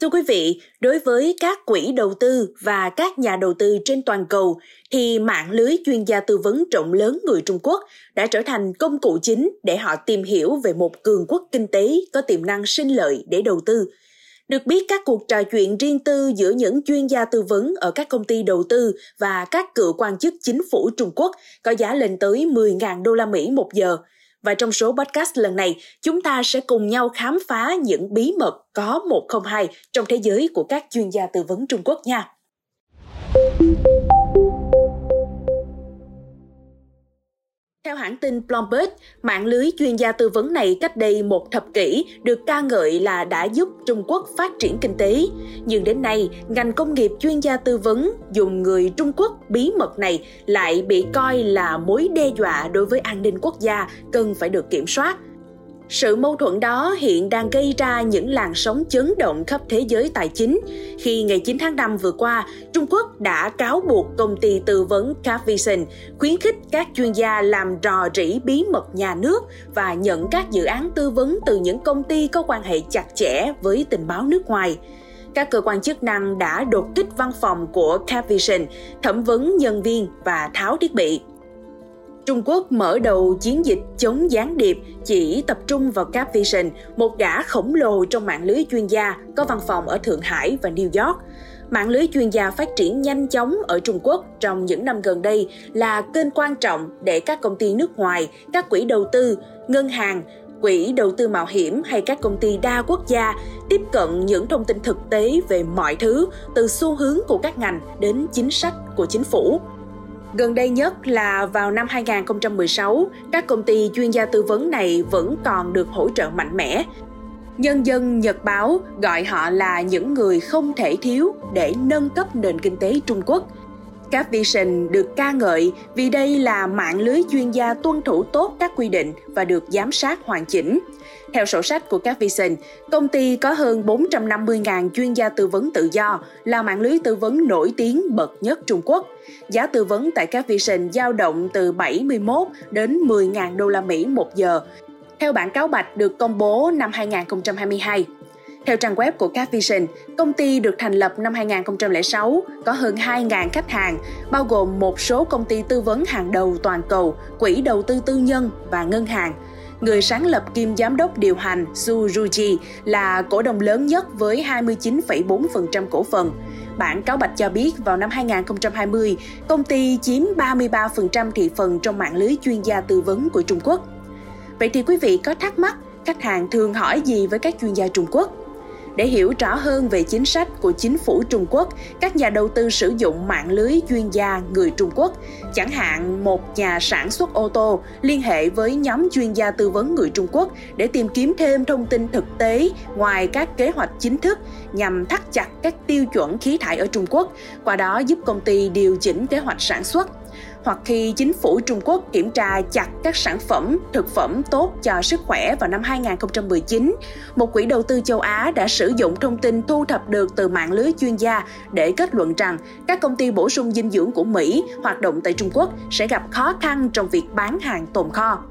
Thưa quý vị, đối với các quỹ đầu tư và các nhà đầu tư trên toàn cầu thì mạng lưới chuyên gia tư vấn rộng lớn người Trung Quốc đã trở thành công cụ chính để họ tìm hiểu về một cường quốc kinh tế có tiềm năng sinh lợi để đầu tư. Được biết các cuộc trò chuyện riêng tư giữa những chuyên gia tư vấn ở các công ty đầu tư và các cựu quan chức chính phủ Trung Quốc có giá lên tới 10.000 đô la Mỹ một giờ – và trong số podcast lần này, chúng ta sẽ cùng nhau khám phá những bí mật có 102 trong thế giới của các chuyên gia tư vấn Trung Quốc nha. Theo hãng tin Bloomberg, mạng lưới chuyên gia tư vấn này cách đây một thập kỷ được ca ngợi là đã giúp Trung Quốc phát triển kinh tế. Nhưng đến nay, ngành công nghiệp chuyên gia tư vấn dùng người Trung Quốc bí mật này lại bị coi là mối đe dọa đối với an ninh quốc gia cần phải được kiểm soát. Sự mâu thuẫn đó hiện đang gây ra những làn sóng chấn động khắp thế giới tài chính khi ngày 9 tháng 5 vừa qua, Trung Quốc đã cáo buộc công ty tư vấn Capvision khuyến khích các chuyên gia làm rò rỉ bí mật nhà nước và nhận các dự án tư vấn từ những công ty có quan hệ chặt chẽ với tình báo nước ngoài các cơ quan chức năng đã đột kích văn phòng của Capvision, thẩm vấn nhân viên và tháo thiết bị. Trung Quốc mở đầu chiến dịch chống gián điệp chỉ tập trung vào Capvision, một gã khổng lồ trong mạng lưới chuyên gia có văn phòng ở Thượng Hải và New York. Mạng lưới chuyên gia phát triển nhanh chóng ở Trung Quốc trong những năm gần đây là kênh quan trọng để các công ty nước ngoài, các quỹ đầu tư, ngân hàng, quỹ đầu tư mạo hiểm hay các công ty đa quốc gia tiếp cận những thông tin thực tế về mọi thứ từ xu hướng của các ngành đến chính sách của chính phủ Gần đây nhất là vào năm 2016, các công ty chuyên gia tư vấn này vẫn còn được hỗ trợ mạnh mẽ. Nhân dân Nhật Báo gọi họ là những người không thể thiếu để nâng cấp nền kinh tế Trung Quốc. Các Vision được ca ngợi vì đây là mạng lưới chuyên gia tuân thủ tốt các quy định và được giám sát hoàn chỉnh. Theo sổ sách của các Vision, công ty có hơn 450.000 chuyên gia tư vấn tự do, là mạng lưới tư vấn nổi tiếng bậc nhất Trung Quốc. Giá tư vấn tại các Vision dao động từ 71 đến 10.000 đô la Mỹ một giờ. Theo bản cáo bạch được công bố năm 2022, theo trang web của Capvision, công ty được thành lập năm 2006, có hơn 2.000 khách hàng, bao gồm một số công ty tư vấn hàng đầu toàn cầu, quỹ đầu tư tư nhân và ngân hàng – người sáng lập kiêm giám đốc điều hành Su Ruji là cổ đông lớn nhất với 29,4% cổ phần. Bản cáo bạch cho biết vào năm 2020, công ty chiếm 33% thị phần trong mạng lưới chuyên gia tư vấn của Trung Quốc. Vậy thì quý vị có thắc mắc khách hàng thường hỏi gì với các chuyên gia Trung Quốc? Để hiểu rõ hơn về chính sách của chính phủ Trung Quốc, các nhà đầu tư sử dụng mạng lưới chuyên gia người Trung Quốc, chẳng hạn một nhà sản xuất ô tô liên hệ với nhóm chuyên gia tư vấn người Trung Quốc để tìm kiếm thêm thông tin thực tế ngoài các kế hoạch chính thức nhằm thắt chặt các tiêu chuẩn khí thải ở Trung Quốc, qua đó giúp công ty điều chỉnh kế hoạch sản xuất hoặc khi chính phủ Trung Quốc kiểm tra chặt các sản phẩm, thực phẩm tốt cho sức khỏe vào năm 2019, một quỹ đầu tư châu Á đã sử dụng thông tin thu thập được từ mạng lưới chuyên gia để kết luận rằng các công ty bổ sung dinh dưỡng của Mỹ hoạt động tại Trung Quốc sẽ gặp khó khăn trong việc bán hàng tồn kho.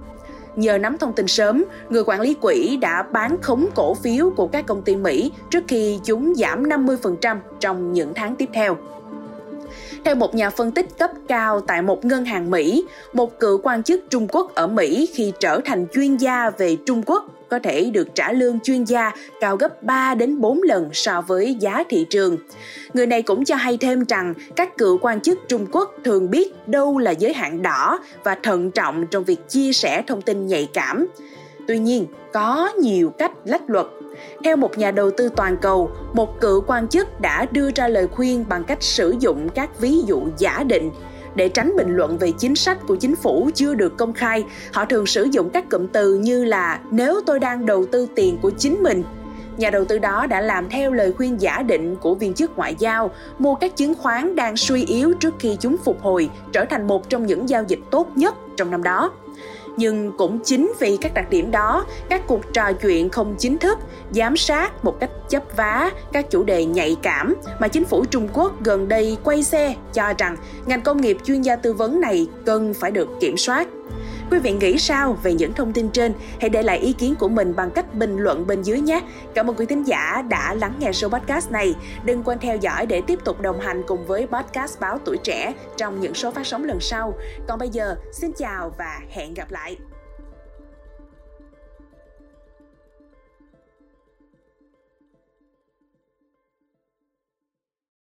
Nhờ nắm thông tin sớm, người quản lý quỹ đã bán khống cổ phiếu của các công ty Mỹ trước khi chúng giảm 50% trong những tháng tiếp theo. Theo một nhà phân tích cấp cao tại một ngân hàng Mỹ, một cựu quan chức Trung Quốc ở Mỹ khi trở thành chuyên gia về Trung Quốc có thể được trả lương chuyên gia cao gấp 3 đến 4 lần so với giá thị trường. Người này cũng cho hay thêm rằng các cựu quan chức Trung Quốc thường biết đâu là giới hạn đỏ và thận trọng trong việc chia sẻ thông tin nhạy cảm. Tuy nhiên, có nhiều cách lách luật. Theo một nhà đầu tư toàn cầu, một cựu quan chức đã đưa ra lời khuyên bằng cách sử dụng các ví dụ giả định. Để tránh bình luận về chính sách của chính phủ chưa được công khai họ thường sử dụng các cụm từ như là nếu tôi đang đầu tư tiền của chính mình. Nhà đầu tư đó đã làm theo lời khuyên giả định của viên chức ngoại giao mua các chứng khoán đang suy yếu trước khi chúng phục hồi trở thành một trong những giao dịch tốt nhất trong năm đó nhưng cũng chính vì các đặc điểm đó, các cuộc trò chuyện không chính thức, giám sát một cách chấp vá các chủ đề nhạy cảm mà chính phủ trung quốc gần đây quay xe cho rằng ngành công nghiệp chuyên gia tư vấn này cần phải được kiểm soát. Quý vị nghĩ sao về những thông tin trên? Hãy để lại ý kiến của mình bằng cách bình luận bên dưới nhé. Cảm ơn quý thính giả đã lắng nghe show podcast này. Đừng quên theo dõi để tiếp tục đồng hành cùng với podcast Báo Tuổi Trẻ trong những số phát sóng lần sau. Còn bây giờ, xin chào và hẹn gặp lại.